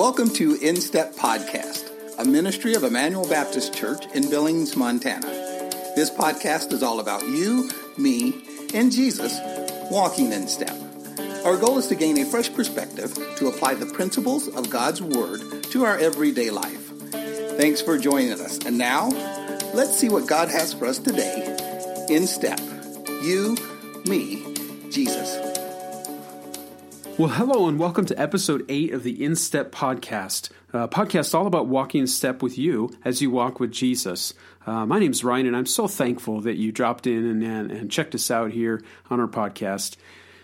Welcome to In Step Podcast, a ministry of Emmanuel Baptist Church in Billings, Montana. This podcast is all about you, me, and Jesus walking in step. Our goal is to gain a fresh perspective to apply the principles of God's Word to our everyday life. Thanks for joining us. And now, let's see what God has for us today in step. You, me, Jesus. Well, hello and welcome to episode 8 of the In Step podcast. A podcast all about walking in step with you as you walk with Jesus. Uh, my name's Ryan, and I'm so thankful that you dropped in and, and, and checked us out here on our podcast.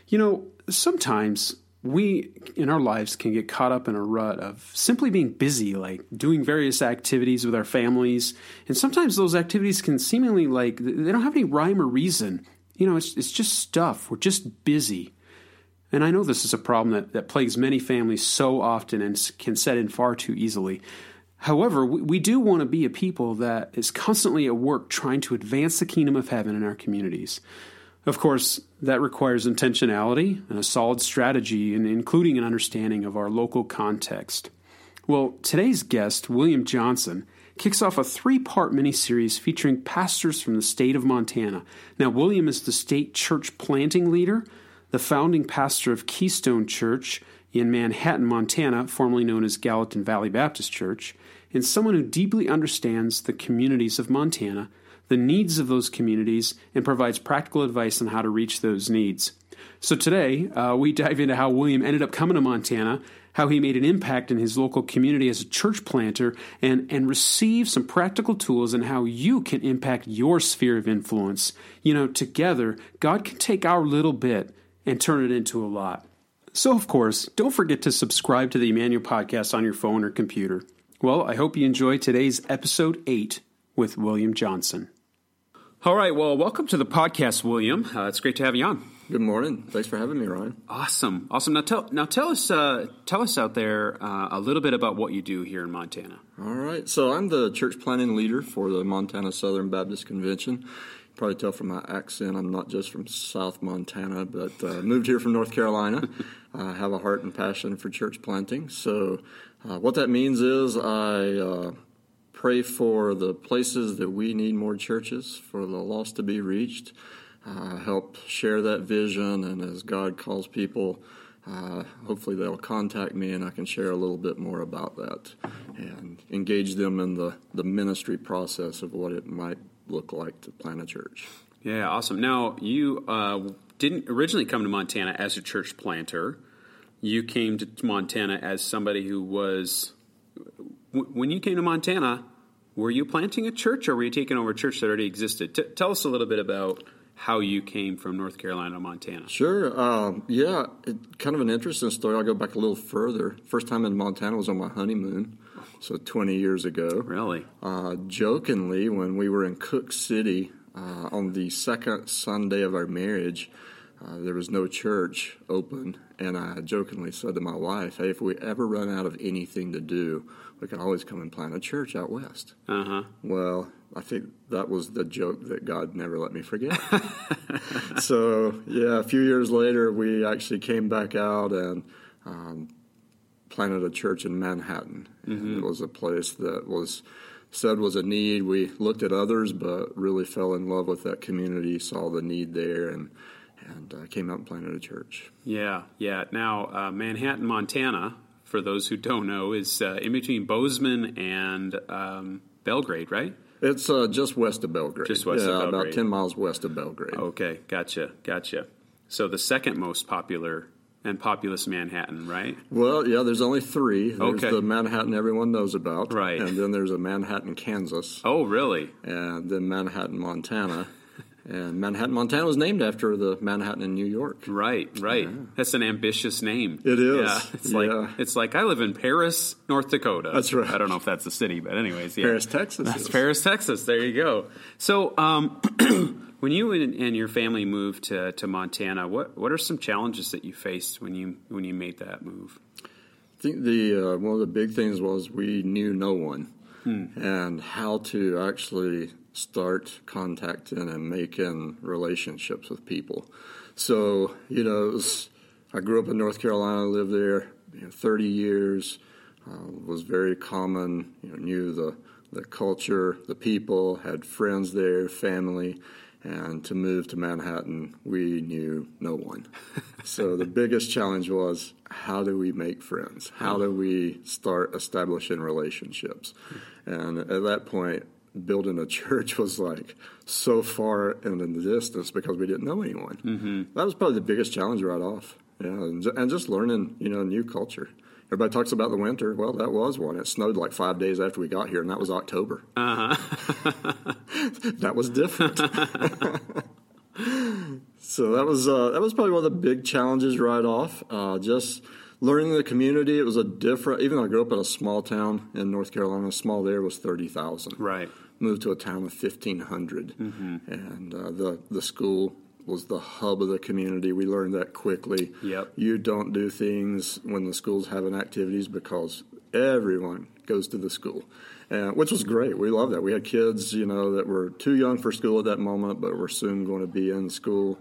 You know, sometimes we in our lives can get caught up in a rut of simply being busy, like doing various activities with our families. And sometimes those activities can seemingly like they don't have any rhyme or reason. You know, it's, it's just stuff. We're just busy. And I know this is a problem that, that plagues many families so often and can set in far too easily. However, we, we do want to be a people that is constantly at work trying to advance the kingdom of heaven in our communities. Of course, that requires intentionality and a solid strategy, and including an understanding of our local context. Well, today's guest, William Johnson, kicks off a three part miniseries featuring pastors from the state of Montana. Now, William is the state church planting leader the founding pastor of Keystone Church in Manhattan, Montana, formerly known as Gallatin Valley Baptist Church, and someone who deeply understands the communities of Montana, the needs of those communities, and provides practical advice on how to reach those needs. So today, uh, we dive into how William ended up coming to Montana, how he made an impact in his local community as a church planter, and, and receive some practical tools on how you can impact your sphere of influence. You know, together, God can take our little bit and turn it into a lot. So, of course, don't forget to subscribe to the Emmanuel Podcast on your phone or computer. Well, I hope you enjoy today's episode 8 with William Johnson. All right, well, welcome to the podcast, William. Uh, it's great to have you on. Good morning. Thanks for having me, Ryan. Awesome, awesome. Now tell now tell us uh, tell us out there uh, a little bit about what you do here in Montana. All right. So I'm the church planting leader for the Montana Southern Baptist Convention, probably tell from my accent I'm not just from South Montana, but uh, moved here from North Carolina. I have a heart and passion for church planting. So, uh, what that means is I uh, pray for the places that we need more churches, for the lost to be reached. Uh, help share that vision, and as God calls people, uh, hopefully they'll contact me and I can share a little bit more about that and engage them in the, the ministry process of what it might look like to plant a church. Yeah, awesome. Now, you uh, didn't originally come to Montana as a church planter. You came to Montana as somebody who was. when you came to Montana, were you planting a church or were you taking over a church that already existed? T- tell us a little bit about how you came from North Carolina to Montana. Sure. Um, yeah, it, kind of an interesting story. I'll go back a little further. First time in Montana was on my honeymoon so 20 years ago. Really? Uh, jokingly, when we were in Cooke City uh, on the second Sunday of our marriage, uh, there was no church open, and I jokingly said to my wife, "Hey, if we ever run out of anything to do, we can always come and plant a church out west." Uh huh. Well, I think that was the joke that God never let me forget. so yeah, a few years later, we actually came back out and um, planted a church in Manhattan. Mm-hmm. It was a place that was said was a need. We looked at others, but really fell in love with that community, saw the need there, and and uh, came out and planted a church. Yeah, yeah. Now uh, Manhattan, Montana, for those who don't know, is uh, in between Bozeman and um, Belgrade, right? It's uh, just west of Belgrade. Just west yeah, of Belgrade. about ten miles west of Belgrade. Okay, gotcha, gotcha. So the second most popular and populous Manhattan, right? Well, yeah, there's only three. There's okay. the Manhattan everyone knows about. Right. And then there's a Manhattan, Kansas. Oh, really? And then Manhattan, Montana. and Manhattan, Montana was named after the Manhattan in New York. Right, right. Yeah. That's an ambitious name. It is. Yeah. It's yeah. like it's like I live in Paris, North Dakota. That's right. I don't know if that's a city, but anyways, yeah. Paris, Texas. That's Paris, Texas. There you go. So, um, When you and your family moved to, to Montana, what, what are some challenges that you faced when you when you made that move? I think the uh, one of the big things was we knew no one, hmm. and how to actually start contacting and making relationships with people. So you know, was, I grew up in North Carolina, lived there you know, thirty years. uh, was very common. You know, knew the the culture, the people, had friends there, family, and to move to Manhattan, we knew no one. so the biggest challenge was how do we make friends? How do we start establishing relationships? And at that point, building a church was like so far in the distance because we didn't know anyone. Mm-hmm. That was probably the biggest challenge right off. Yeah, and, and just learning, you know, new culture. Everybody talks about the winter. Well, that was one. It snowed like five days after we got here, and that was October. Uh-huh. that was different. so that was uh, that was probably one of the big challenges right off. Uh, just learning the community. It was a different. Even though I grew up in a small town in North Carolina, small there was thirty thousand. Right. Moved to a town of fifteen hundred, mm mm-hmm. and uh, the the school was the hub of the community. We learned that quickly. Yep. You don't do things when the school's having activities because everyone goes to the school, which was great. We loved that. We had kids, you know, that were too young for school at that moment, but were soon going to be in school,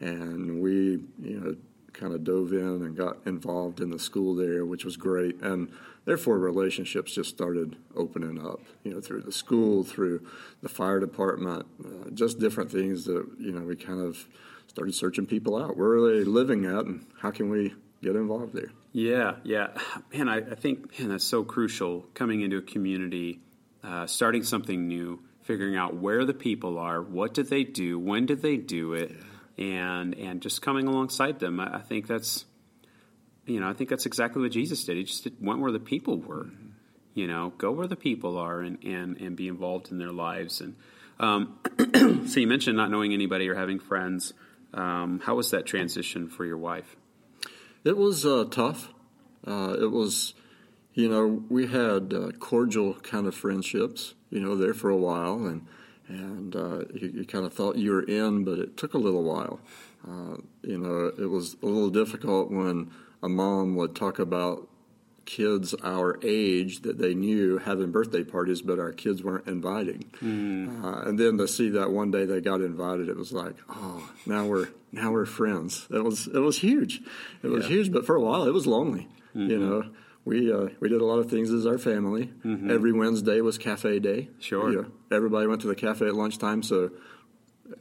and we, you know, kind of dove in and got involved in the school there, which was great. And therefore, relationships just started opening up, you know, through the school, through the fire department, uh, just different things that, you know, we kind of started searching people out. Where are they living at, and how can we get involved there? Yeah, yeah. Man, I, I think, man, that's so crucial coming into a community, uh, starting something new. Figuring out where the people are, what did they do, when did they do it, yeah and and just coming alongside them. I, I, think that's you know I think that's exactly what Jesus did. He just went where the people were. You know, go where the people are and and and be involved in their lives. And um, so you mentioned not knowing anybody or having friends. Um, how was that transition for your wife? It was uh, tough. Uh, it was, you know, we had uh, cordial kind of friendships, you know, there for a while, and and uh, you, you, kind of thought you were in, but it took a little while. Uh, you know, it was a little difficult when a mom would talk about kids our age that they knew having birthday parties, but our kids weren't inviting. Mm. Uh, and then to see that one day they got invited, it was like, oh, now we're now we're friends. It was it was huge. It was yeah. huge, but for a while it was lonely. Mm-hmm. You know, we uh, we did a lot of things as our family. Mm-hmm. Every Wednesday was cafe day. Sure. You know, everybody went to the cafe at lunchtime, so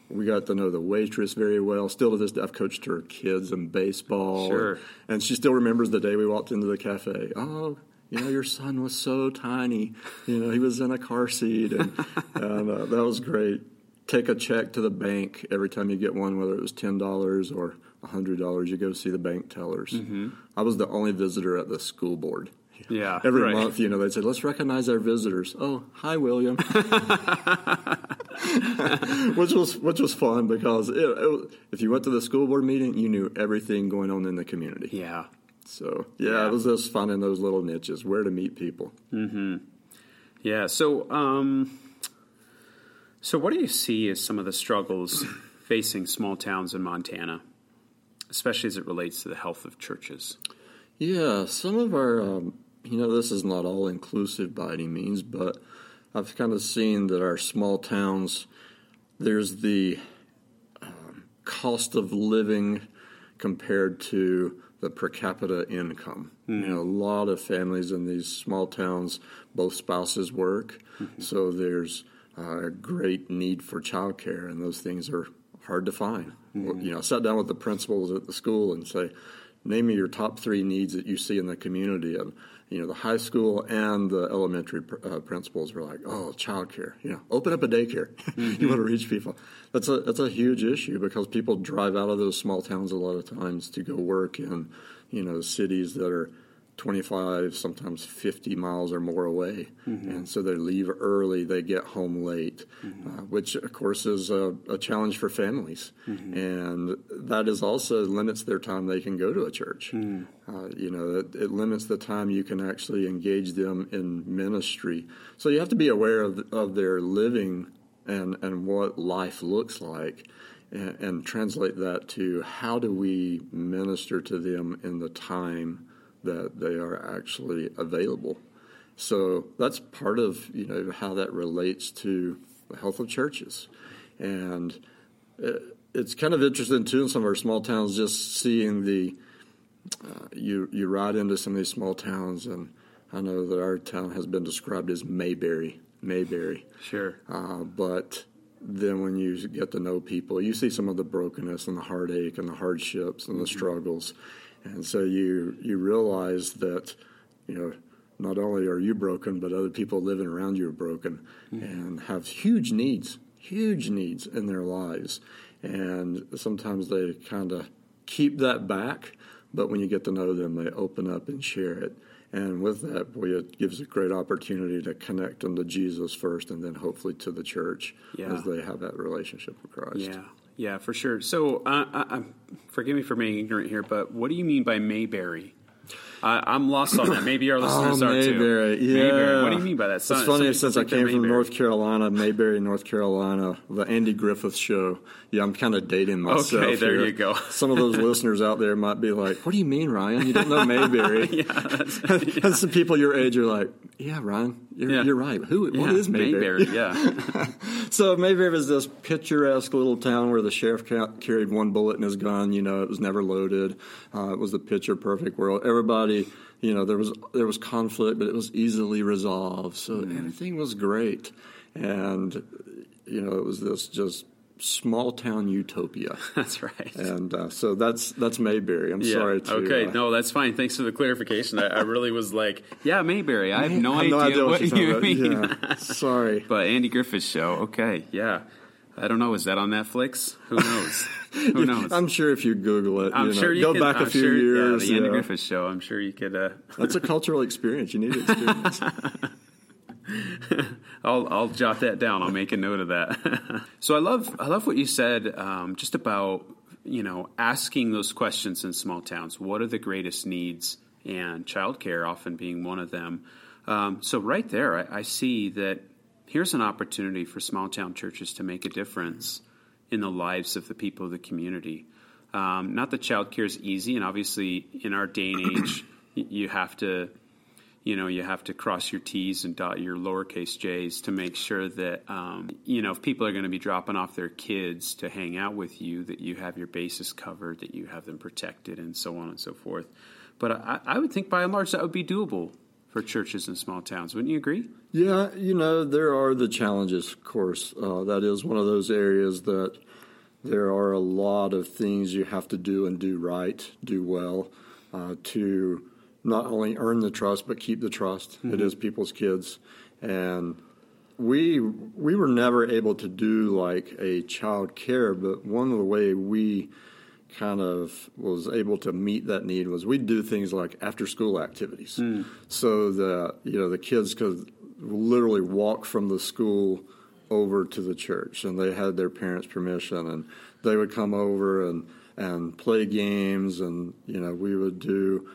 we got to know the waitress very well. Still to this day, I've coached her kids in baseball. Sure. And, and she still remembers the day we walked into the cafe. Oh, you know, your son was so tiny. You know, he was in a car seat, and, and uh, that was great. Take a check to the bank every time you get one, whether it was ten dollars or hundred dollars, you go see the bank tellers. Mm-hmm. I was the only visitor at the school board. Yeah, every right. month, you know, they said, "Let's recognize our visitors." Oh, hi, William, which was which was fun because it, it, if you went to the school board meeting, you knew everything going on in the community. Yeah. So yeah, yeah. it was just finding those little niches where to meet people. Mm-hmm. Yeah. So, um, so what do you see as some of the struggles facing small towns in Montana? especially as it relates to the health of churches? Yeah, some of our, um, you know, this is not all inclusive by any means, but I've kind of seen that our small towns, there's the um, cost of living compared to the per capita income. Mm-hmm. You know, a lot of families in these small towns, both spouses work, mm-hmm. so there's a great need for childcare, and those things are hard to find. Mm-hmm. You know, I sat down with the principals at the school and say, name me your top three needs that you see in the community. And, you know, the high school and the elementary uh, principals were like, oh, childcare, you know, open up a daycare. Mm-hmm. you want to reach people. That's a, that's a huge issue because people drive out of those small towns a lot of times to go work in, you know, cities that are – 25, sometimes 50 miles or more away. Mm-hmm. And so they leave early, they get home late, mm-hmm. uh, which of course is a, a challenge for families. Mm-hmm. And that is also limits their time they can go to a church. Mm. Uh, you know, it, it, limits the time you can actually engage them in ministry. So you have to be aware of, of their living and, and what life looks like. And, and translate that to how do we minister to them in the time that they are actually available. So that's part of you know how that relates to the health of churches, and it's kind of interesting too in some of our small towns just seeing the uh, you you ride into some of these small towns and I know that our town has been described as Mayberry, Mayberry. Sure. Uh, but then when you get to know people, you see some of the brokenness and the heartache and the hardships and the struggles, and so you you realize that you know not only are you broken, but other people living around you are broken mm-hmm. and have huge needs, huge needs in their lives, and sometimes they kind of keep that back, but when you get to know them, they open up and share it. And with that, boy, it gives a great opportunity to connect them to Jesus first, and then hopefully to the church Yeah. as they have that relationship with Christ. Yeah, yeah, for sure. So, uh, I, I, forgive me for being ignorant here, but what do you mean by Mayberry? I, I'm lost on that. Maybe our listeners Oh, are too. Mayberry, yeah. Mayberry. What do you mean by that? It's funny since I came from North Carolina, Mayberry, North Carolina, the Andy Griffith Show. Yeah, I'm kind of dating myself. Okay, there here. you go. Some of those listeners out there might be like, "What do you mean, Ryan? You don't know Mayberry?" yeah, that's, and some people your age are like, "Yeah, Ryan, you're, Yeah. you're right. Who? What yeah, is Mayberry?" Yeah, So Mayberry is this picturesque little town where the sheriff ca- carried one bullet in his gun. You know, it was never loaded. Uh, it was the picture perfect world. Everybody, you know, there was there was conflict, but it was easily resolved. So everything was great, and you know, it was this just small town utopia. that's right. And uh, so that's that's Mayberry. I'm Yeah. sorry to okay, uh, no, that's fine. Thanks for the clarification. I, I really was like, yeah, Mayberry. I have no, I have idea, what, you're talking you about. mean. Yeah, sorry. But Andy Griffith's show. Okay, yeah. I don't know. Is that on Netflix? Who knows? Who knows? I'm sure if you Google it, I'm you know, sure you go could, back a I'm few sure, years. Yeah, the Andy yeah. Griffith show. I'm sure you could. Uh, That's a cultural experience. You need to experience. I'll I'll jot that down. I'll make a note of that. so I love I love what you said um, just about you know asking those questions in small towns. What are the greatest needs, and childcare often being one of them. Um, so right there, I, I see that here's an opportunity for small town churches to make a difference in the lives of the people of the community. Um, not that childcare is easy, and obviously in our day and age, you have to you know you have to cross your t's and dot your lowercase j's to make sure that um, you know if people are going to be dropping off their kids to hang out with you that you have your bases covered that you have them protected and so on and so forth. But i, I would think by and large that would be doable for churches in small towns. Wouldn't you agree? Yeah, you know, there are the challenges, of course. Uh, that is one of those areas that there are a lot of things you have to do and do right, do well, uh, to not only earn the trust, but keep the trust. It mm-hmm. is people's kids. And we we were never able to do like a child care, but one of the way we kind of was able to meet that need was we'd do things like after school activities hmm. so that you know the kids could literally walk from the school over to the church and they had their parents permission and they would come over and and play games and you know we would do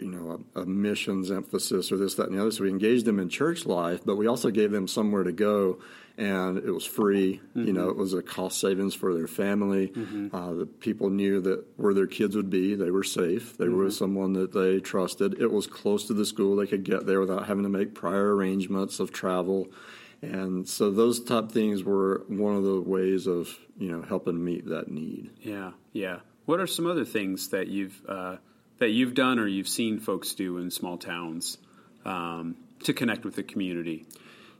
you know a, a missions emphasis or this that and the other. So we engaged them in church life but we also gave them somewhere to go and it was free. You know it was a cost savings for their family. Uh, the people knew that where their kids would be they were safe. They were with someone that they trusted. It was close to the school. They could get there without having to make prior arrangements of travel. And so those type things were one of the ways of you know helping meet that need. Yeah yeah. What are some other things that you've uh, that you've done or you've seen folks do in small towns um, to connect with the community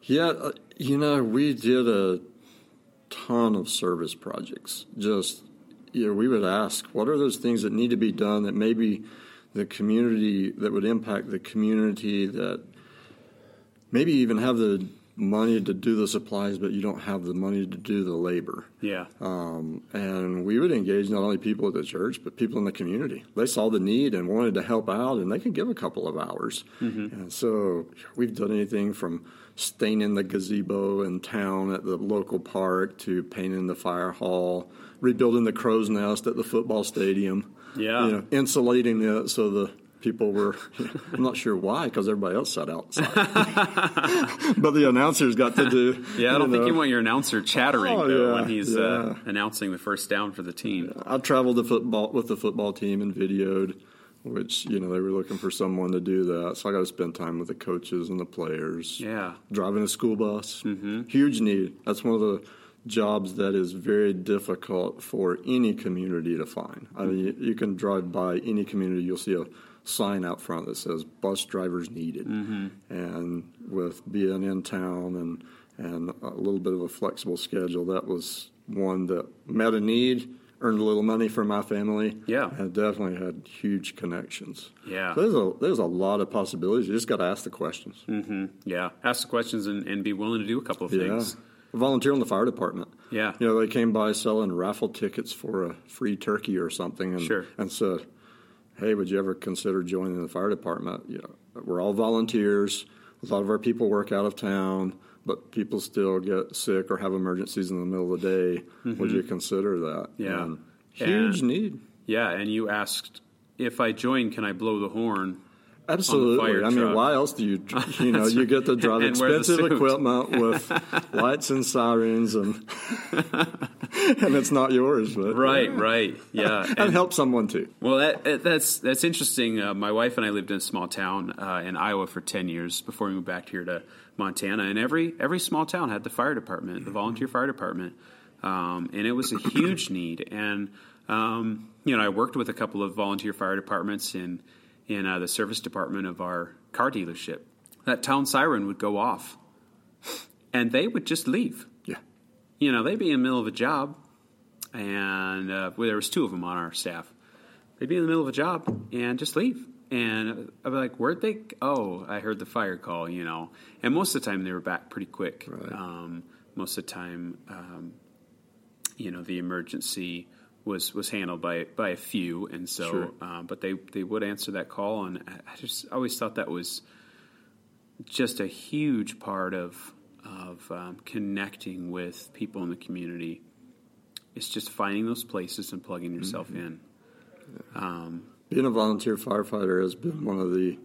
Yeah, uh, you know, we did a ton of service projects. Just, you know, we would ask, what are those things that need to be done that maybe the community, that would impact the community, that maybe even have the money to do the supplies, but you don't have the money to do the labor. yeah Um, and we would engage not only people at the church, but people in the community. They saw the need and wanted to help out, and they could give a couple of hours. And so we've done anything from staining the gazebo in town at the local park to painting the fire hall, rebuilding the crow's nest at the football stadium. Yeah. You know, insulating it so the people were, I'm not sure why, because everybody else sat outside. but the announcers got to do. Yeah, I don't think know. you want your announcer chattering Oh, though yeah, when he's uh, announcing the first down for the team. I traveled the football with the football team and videoed, which you know they were looking for someone to do that. So I got to spend time with the coaches and the players. Yeah, driving a school bus, mm-hmm. huge need. That's one of the jobs that is very difficult for any community to find. I mean, you, you can drive by any community, you'll see a sign out front that says bus drivers needed. Mm-hmm. And with being in town and and a little bit of a flexible schedule, that was one that met a need, earned a little money for my family. Yeah. and definitely had huge connections. Yeah. So there's a there's a lot of possibilities. You just got to ask the questions. hmm Yeah. Ask the questions and, and be willing to do a couple of Yeah. things. Volunteer in the fire department. Yeah. You know, they came by selling raffle tickets for a free turkey or something and, Sure. and said, Hey, would you ever consider joining the fire department? You know, we're all volunteers. A lot of our people work out of town, but people still get sick or have emergencies in the middle of the day. Would you consider that? Mm-hmm. Yeah. And huge And- need. Yeah. And you asked, if I join, can I blow the horn? Absolutely. I mean, why else do you, you know, you get to drive And wear the expensive equipment with lights and sirens and and it's not yours, but Right, right. Yeah. and And, help someone too. well, that, that- that's that's interesting. Uh, my wife and I lived in a small town uh, in Iowa for ten years before we moved back here to Montana, and every every small town had the fire department, the volunteer fire department, um, and it was a huge need. And um, you know, I worked with a couple of volunteer fire departments in in uh, the service department of our car dealership. That town siren would go off, and they would just leave. You know, they'd be in the middle of a job, and uh, well, there was two of them on our staff. They'd be in the middle of a job and just leave. And I'd be like, "Where'd they? Oh, I heard the fire call." You know, and most of the time they were back pretty quick. Right. Um, most of the time, um, you know, the emergency was was handled by by a few, and so, Sure. um, but they they would answer that call, and I just always thought that was just a huge part of of um, connecting with people in the community. It's just finding those places and plugging yourself Mm-hmm. in. Um, Being a volunteer firefighter has been one of the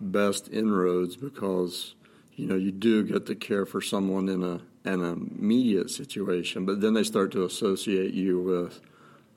best inroads because you know you do get to care for someone in a an immediate situation, but then they start to associate you with,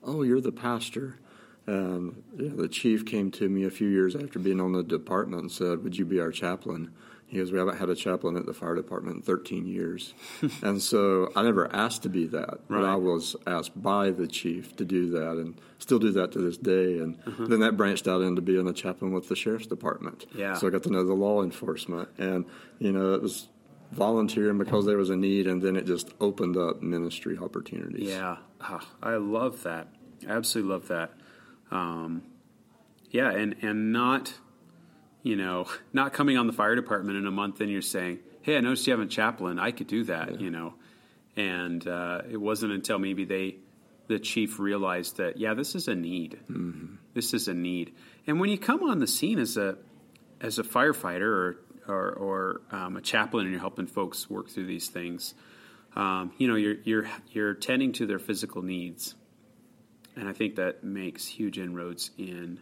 oh, you're the pastor. And you know, the chief came to me a few years after being on the department and said, "Would you be our chaplain?" He goes, "We haven't had a chaplain at the fire department in 13 years," and so I never asked to be that, but I was asked by the chief to do that, and still do that to this day. And Uh-huh. then that branched out into being a chaplain with the sheriff's department. Yeah. So I got to know the law enforcement, and you know it was volunteering because there was a need, and then it just opened up ministry opportunities. yeah, Ah, I love that. I absolutely love that. Um, yeah, and and not, you know, not coming on the fire department in a month and you're saying, "Hey, I noticed you have a chaplain. I could do that," you know. And uh, it wasn't until maybe they, the chief, realized that yeah, this is a need. This is a need. And when you come on the scene as a as a firefighter or or, or um, a chaplain and you're helping folks work through these things, um, you know, you're you're you're tending to their physical needs, and I think that makes huge inroads in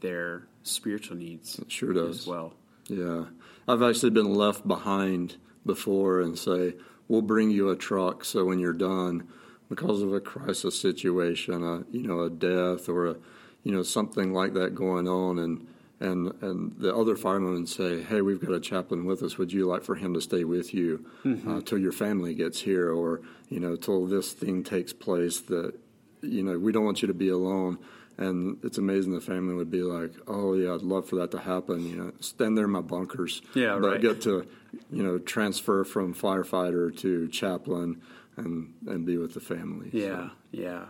their spiritual needs It sure does. as well. Yeah, I've actually been left behind before and say, "We'll bring you a truck." So when you're done, because of a crisis situation, a you know a death or a you know something like that going on, and and and the other firemen say, "Hey, we've got a chaplain with us. Would you like for him to stay with you uh, till your family gets here, or you know till this thing takes place? That you know we don't want you to be alone." And it's amazing the family would be like, "Oh yeah, I'd love for that to happen." You know, stand there in my bunkers, Yeah, but right. get to, you know, transfer from firefighter to chaplain and and be with the family. So, Yeah, yeah,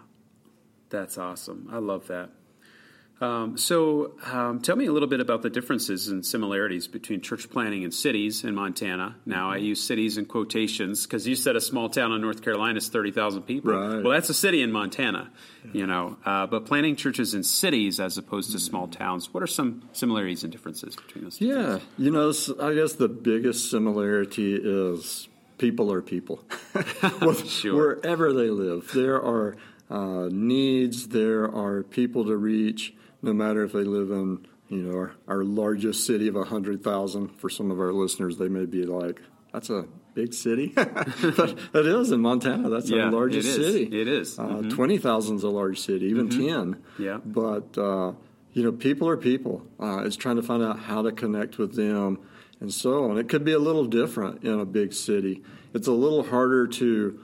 that's awesome. I love that. Um, so, um, tell me a little bit about the differences and similarities between church planting and cities in Montana. Now, I use cities in quotations because you said a small town in North Carolina is thirty thousand people. Right. Well, that's a city in Montana, you know. Uh, but planting churches in cities as opposed to small towns. What are some similarities and differences between those? two Yeah, things? you know, I guess the biggest similarity is people are people. Sure. Wherever they live, there are uh, needs, there are people to reach, no matter if they live in, you know, our, our largest city of 100,000. For some of our listeners, they may be like, that's a big city. but it is in Montana. That's Yeah, our largest it city. It is. Mm-hmm. Uh, 20,000 is a large city, even 10. Yeah. But, uh, you know, people are people. Uh, it's trying to find out how to connect with them and so on. It could be a little different in a big city. It's a little harder to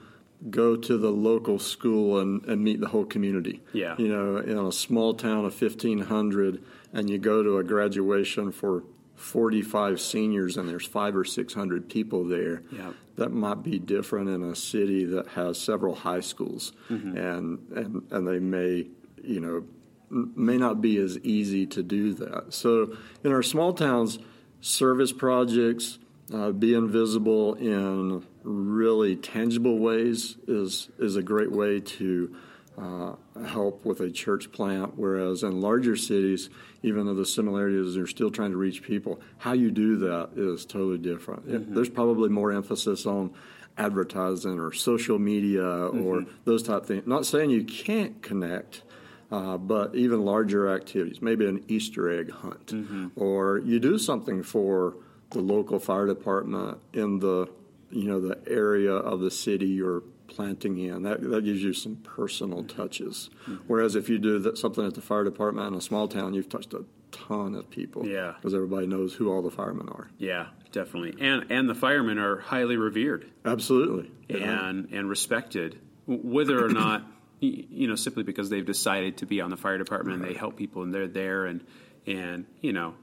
go to the local school and, and meet the whole community. Yeah. You know, in a small town of 1,500, and you go to a graduation for 45 seniors and there's five or 600 people there. Yeah. That might be different in a city that has several high schools, Mm-hmm. and, and, and they may, you know, may not be as easy to do that. So in our small towns, service projects, uh, being visible in really tangible ways is is a great way to uh, help with a church plant. Whereas in larger cities, even though the similarities are still trying to reach people, how you do that is totally different. It- there's probably more emphasis on advertising or social media or those type of things. Not saying you can't connect. Uh, but even larger activities, maybe an Easter egg hunt, or you do something for the local fire department in the you know the area of the city you're planting in. That that gives you some personal mm-hmm. touches. Mm-hmm. Whereas if you do that, something at the fire department in a small town, you've touched a ton of people. Yeah. because everybody knows who all the firemen are. Yeah, definitely. And and the firemen are highly revered Absolutely. and and respected, whether or not you know simply because they've decided to be on the fire department and they help people and they're there and and you know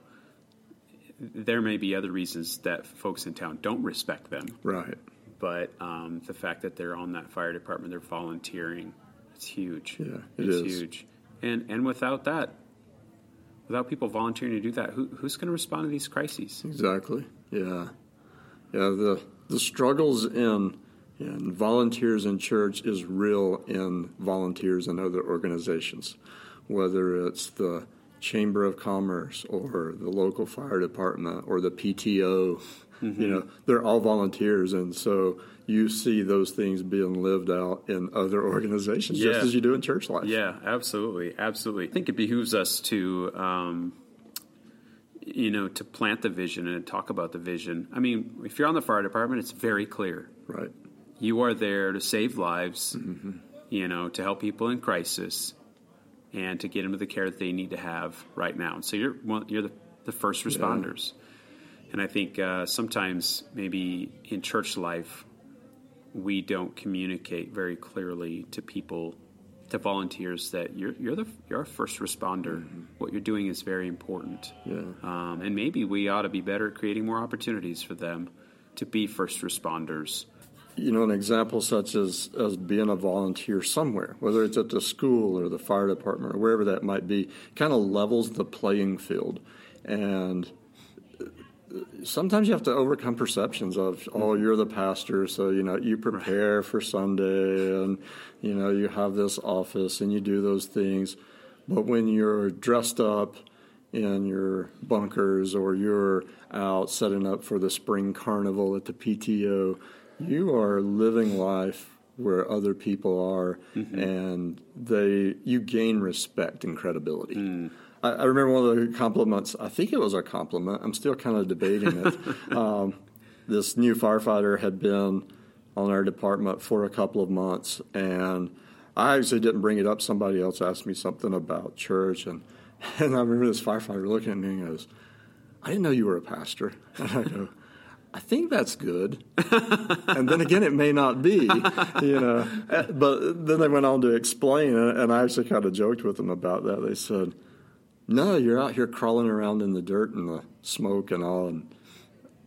there may be other reasons that folks in town don't respect them, Right. but um, the fact that they're on that fire department, they're volunteering, it's huge. Yeah, it it's is. huge. And and without that, without people volunteering to do that, who, who's going to respond to these crises? Exactly. Yeah. Yeah. The the struggles in in volunteers in church is real in volunteers in other organizations, whether it's the Chamber of Commerce or the local fire department or the PTO. You know, they're all volunteers, and so you see those things being lived out in other organizations, Yeah. just as you do in church life. Yeah, absolutely, absolutely. I think it behooves us to, um, you know, to plant the vision and talk about the vision. I mean, if you're on the fire department, it's very clear. Right. You are there to save lives, you know, to help people in crisis, and to get them to the care that they need to have right now. And so you're one, you're the, the first responders. And I think uh, sometimes maybe in church life, we don't communicate very clearly to people, to volunteers, that you're you're the you're a first responder. What you're doing is very important. Yeah. Um, and maybe we ought to be better at creating more opportunities for them to be first responders. You know, an example such as, as being a volunteer somewhere, whether it's at the school or the fire department or wherever that might be, kind of levels the playing field. And uh, sometimes you have to overcome perceptions of, oh, mm-hmm. you're the pastor, so, you know, you prepare for Sunday and, you know, you have this office and you do those things. But when you're dressed up in your bunkers or you're out setting up for the spring carnival at the PTO, you are living life where other people are and they you gain respect and credibility. I, I remember one of the compliments, I think it was a compliment, I'm still kind of debating it. um, this new firefighter had been on our department for a couple of months and I actually didn't bring it up. Somebody else asked me something about church, and, and I remember this firefighter looking at me and goes, I didn't know you were a pastor. And I go, I think that's good. and then again, it may not be, you know. Uh, but then they went on to explain, and I actually kind of joked with them about that. They said, No, you're out here crawling around in the dirt and the smoke and all, and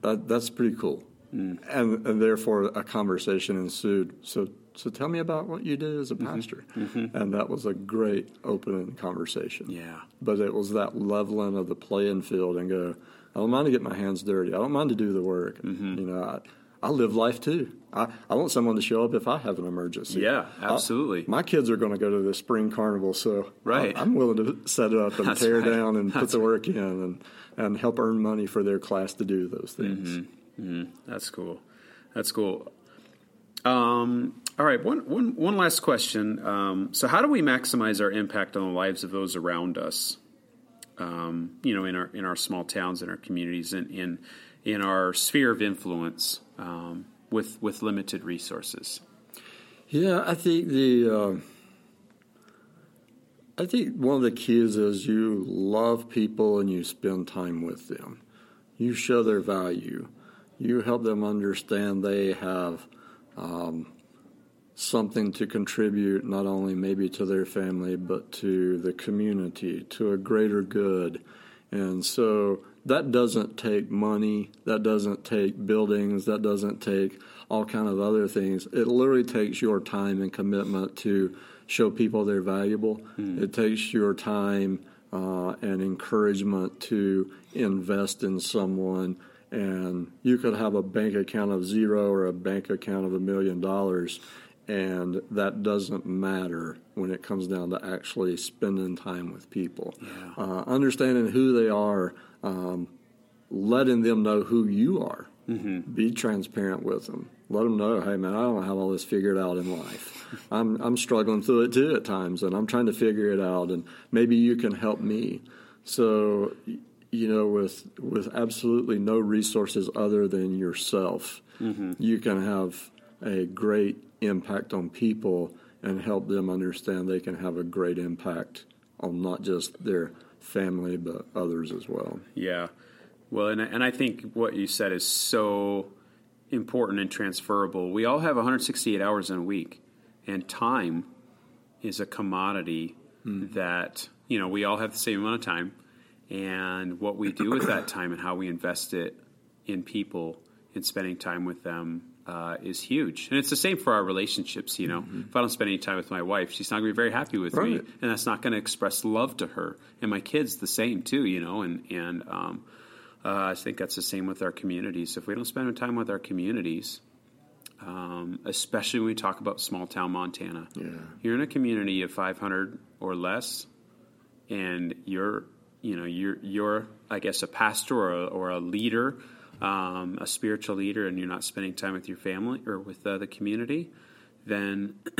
that, that's pretty cool. Mm. And, and therefore, a conversation ensued. So, so tell me about what you do as a mm-hmm. pastor. Mm-hmm. And that was a great opening conversation. Yeah. But it was that leveling of the playing field and go, I don't mind to get my hands dirty. I don't mind to do the work. Mm-hmm. You know, I, I live life too. I, I want someone to show up if I have an emergency. Yeah, I- absolutely. my kids are going to go to the spring carnival, so Right. I, am willing to set up and That's tear right. down and put the work in and, and help earn money for their class to do those things. Mm-hmm. That's cool. That's cool. Um, all right, one, one, one last question. Um, so, how do we maximize our impact on the lives of those around us? Um, you know, in our in our small towns, in our communities, and in in our sphere of influence, um, with with limited resources. Yeah, I think the uh, I think one of the keys is you love people and you spend time with them. You show their value. You help them understand they have um, something to contribute not only maybe to their family but to the community, to a greater good. And so that doesn't take money, that doesn't take buildings, that doesn't take all kind of other things. It literally takes your time and commitment to show people they're valuable. Mm. It takes your time uh, and encouragement to invest in someone. And you could have a bank account of zero or a bank account of a million dollars, and that doesn't matter when it comes down to actually spending time with people. Yeah. Uh, understanding who they are, um, letting them know who you are. Mm-hmm. Be transparent with them. Let them know, hey man, I don't have all this figured out in life. I'm I'm struggling through it too at times, and I'm trying to figure it out. And maybe you can help me. So, you know, with with absolutely no resources other than yourself, mm-hmm. you can have a great impact on people and help them understand they can have a great impact on not just their family but others as well. Yeah. Well, and and I think what you said is so important and transferable. We all have 168 hours in a week, and time is a commodity mm. that you know we all have the same amount of time, and what we do with that time and how we invest it in people and spending time with them uh, is huge. And it's the same for our relationships. You know, mm-hmm. if I don't spend any time with my wife, she's not going to be very happy with right. me, and that's not going to express love to her. And my kids, the same too. You know, and and um, uh, I think that's the same with our communities. If we don't spend time with our communities, um, especially when we talk about small town Montana, yeah. you're in a community of 500 or less, and you're you know you're you're I guess a pastor or a, or a leader um, a spiritual leader and you're not spending time with your family or with uh, the community, then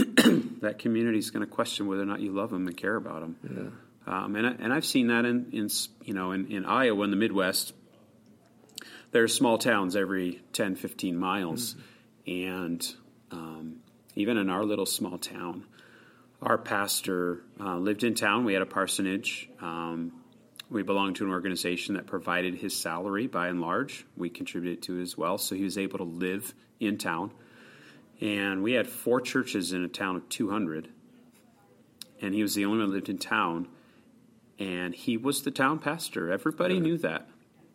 that community is going to question whether or not you love them and care about them. Yeah. Um, and, I, and I've seen that in, in you know in, in Iowa in the Midwest. There are small towns every 10, 15 miles, mm-hmm. and um, even in our little small town, our pastor uh, lived in town. We had a parsonage. Um, we belonged to an organization that provided his salary by and large. We contributed to it as well, so he was able to live in town. And we had four churches in a town of 200. And he was the only one that lived in town. And he was the town pastor. Everybody knew that.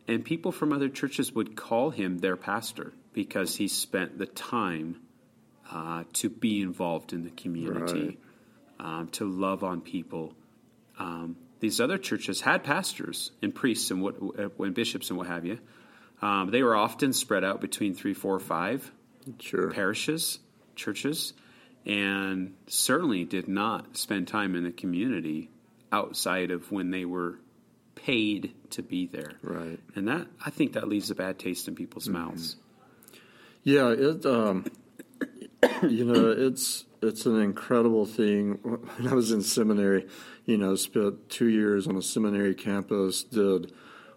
And people from other churches would call him their pastor because he spent the time uh, to be involved in the community, right. um, to love on people. Um, these other churches had pastors and priests and what uh, and bishops and what have you. Um, they were often spread out between three, four, five sure. parishes, churches, and certainly did not spend time in the community outside of when they were paid to be there. Right. And that I think that leaves a bad taste in people's mm-hmm. mouths. Yeah, it um, you know, it's it's an incredible thing. When I was in seminary, you know, spent two years on a seminary campus, did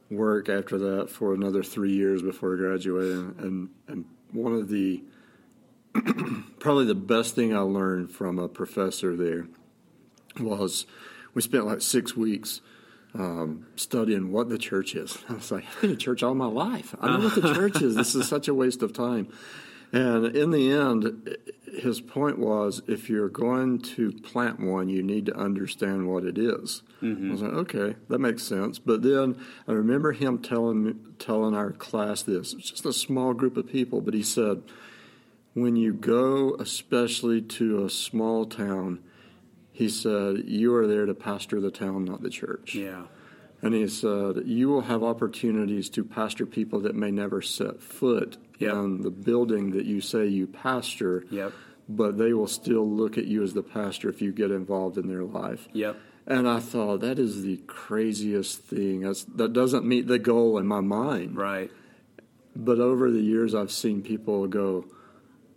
work after that for another three years before graduating, and and one of the probably the best thing I learned from a professor there was we spent like six weeks um, studying what the church is. I was like, I've been to church all my life. I know what the church is. This is such a waste of time. And in the end, his point was if you're going to plant one, you need to understand what it is. Mm-hmm. I was like, okay, that makes sense. But then I remember him telling telling our class this. It's just a small group of people, but he said, when you go, especially to a small town, he said, you are there to pastor the town, not the church. Yeah. And he said, You will have opportunities to pastor people that may never set foot yep. in the building that you say you pastor. Yep. But they will still look at you as the pastor if you get involved in their life. Yep. And I thought that is the craziest thing. That's, that doesn't meet the goal in my mind. Right. But over the years, I've seen people go,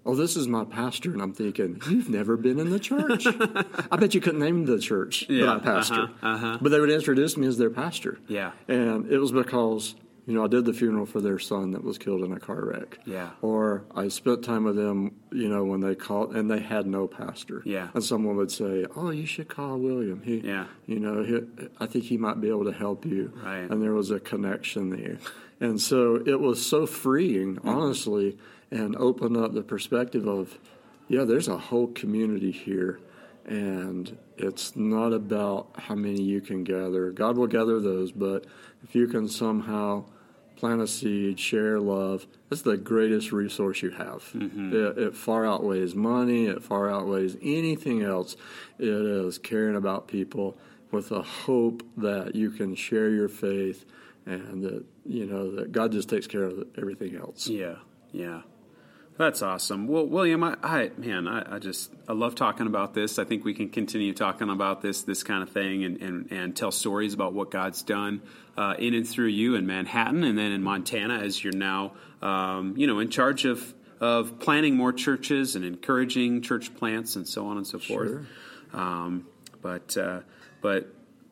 oh, this is my pastor. And I'm thinking, you've never been in the church. I bet you couldn't name the church yeah, that I pastor. Uh-huh, uh-huh. But they would introduce me as their pastor. Yeah. And it was because, you know, I did the funeral for their son that was killed in a car wreck. Yeah. Or I spent time with them, you know, when they called, and they had no pastor. Yeah. And someone would say, oh, you should call William. He, yeah. You know, he, I think he might be able to help you. Right. And there was a connection there. And so it was so freeing, honestly. Mm-hmm and open up the perspective of, yeah, there's a whole community here, and it's not about how many you can gather. God will gather those, but if you can somehow plant a seed, share love, that's the greatest resource you have. Mm-hmm. It, it, far outweighs money, it far outweighs anything else. It is caring about people with a hope that you can share your faith and that, you know, that God just takes care of everything else. Yeah, yeah. That's awesome. Well, William, I, I man, I, I, just I love talking about this. I think we can continue talking about this this kind of thing and and, and tell stories about what God's done uh, in and through you in Manhattan and then in Montana as you're now um, you know in charge of of planting more churches and encouraging church plants and so on and so forth. Sure. Um, but uh, but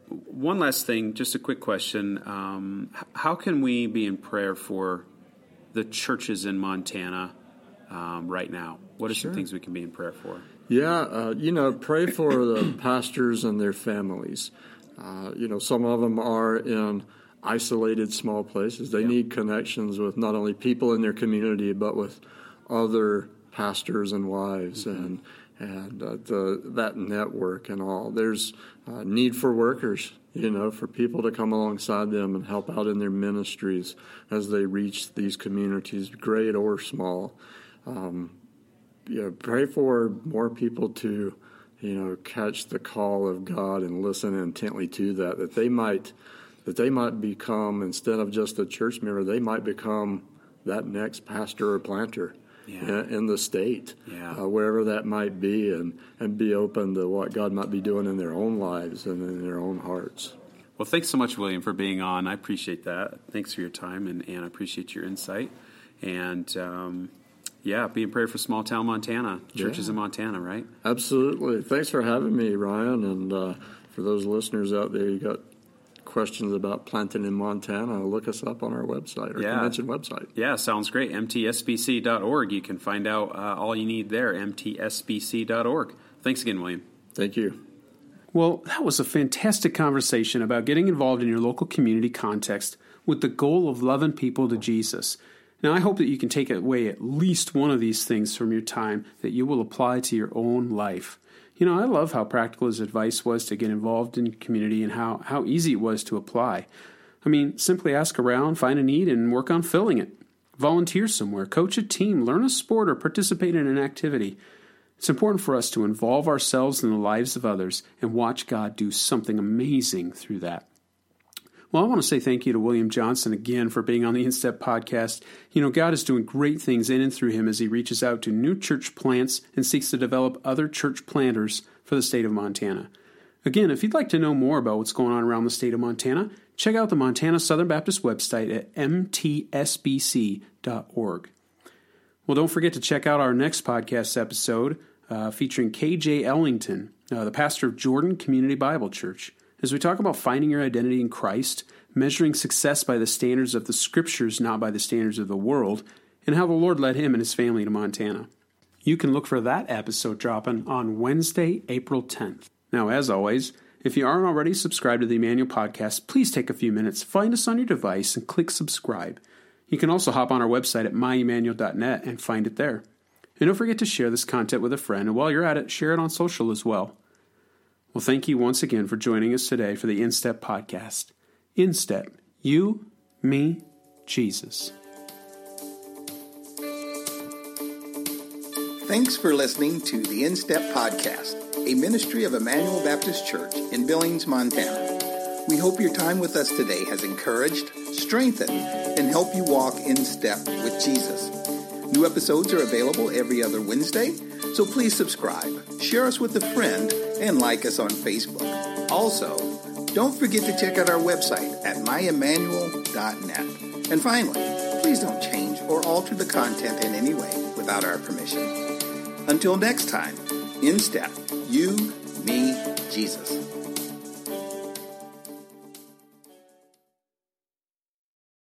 one last thing, just a quick question: um, How can we be in prayer for the churches in Montana? Um, right now? What are sure. some things we can be in prayer for? Yeah, uh, you know, pray for the pastors and their families. Uh, you know, some of them are in isolated small places. They yeah. need connections with not only people in their community, but with other pastors and wives mm-hmm. and and uh, the, that network and all. There's uh, need for workers, you know, for people to come alongside them and help out in their ministries as they reach these communities, great or small um, you know, pray for more people to, you know, catch the call of God and listen intently to that. That they might, that they might become instead of just a church member, they might become that next pastor or planter. Yeah. In, the state, yeah. uh, wherever that might be, and, and be open to what God might be doing in their own lives and in their own hearts. Well, thanks so much, William, for being on. I appreciate that. Thanks for your time, and, and I appreciate your insight. And um, yeah, be in prayer for small town Montana, churches yeah. in Montana, right? Absolutely. Thanks for having me, Ryan. And uh, for those listeners out there, you got questions about planting in Montana, look us up on our website, our yeah. convention website. Yeah, sounds great. MTSBC.org. You can find out uh, all you need there, MTSBC.org. Thanks again, William. Thank you. Well, that was a fantastic conversation about getting involved in your local community context with the goal of loving people to Jesus. Now, I hope that you can take away at least one of these things from your time that you will apply to your own life. You know, I love how practical his advice was to get involved in community and how, how easy it was to apply. I mean, simply ask around, find a need, and work on filling it. Volunteer somewhere, coach a team, learn a sport, or participate in an activity. It's important for us to involve ourselves in the lives of others and watch God do something amazing through that. Well, I want to say thank you to William Johnson again for being on the InStep podcast. You know, God is doing great things in and through him as he reaches out to new church plants and seeks to develop other church planters for the state of Montana. Again, if you'd like to know more about what's going on around the state of Montana, check out the Montana Southern Baptist website at mtsbc.org. Well, don't forget to check out our next podcast episode uh, featuring KJ Ellington, uh, the pastor of Jordan Community Bible Church as we talk about finding your identity in Christ, measuring success by the standards of the Scriptures, not by the standards of the world, and how the Lord led him and his family to Montana. You can look for that episode dropping on Wednesday, April 10th. Now, as always, if you aren't already subscribed to the Emmanuel Podcast, please take a few minutes, find us on your device, and click subscribe. You can also hop on our website at myemmanuel.net and find it there. And don't forget to share this content with a friend, and while you're at it, share it on social as well. Well, thank you once again for joining us today for the InStep podcast. InStep, you, me, Jesus. Thanks for listening to the InStep podcast, a ministry of Emmanuel Baptist Church in Billings, Montana. We hope your time with us today has encouraged, strengthened, and helped you walk in step with Jesus. New episodes are available every other Wednesday, so please subscribe, share us with a friend, and like us on Facebook. Also, don't forget to check out our website at myemmanuel.net. And finally, please don't change or alter the content in any way without our permission. Until next time, in step, you, me, Jesus.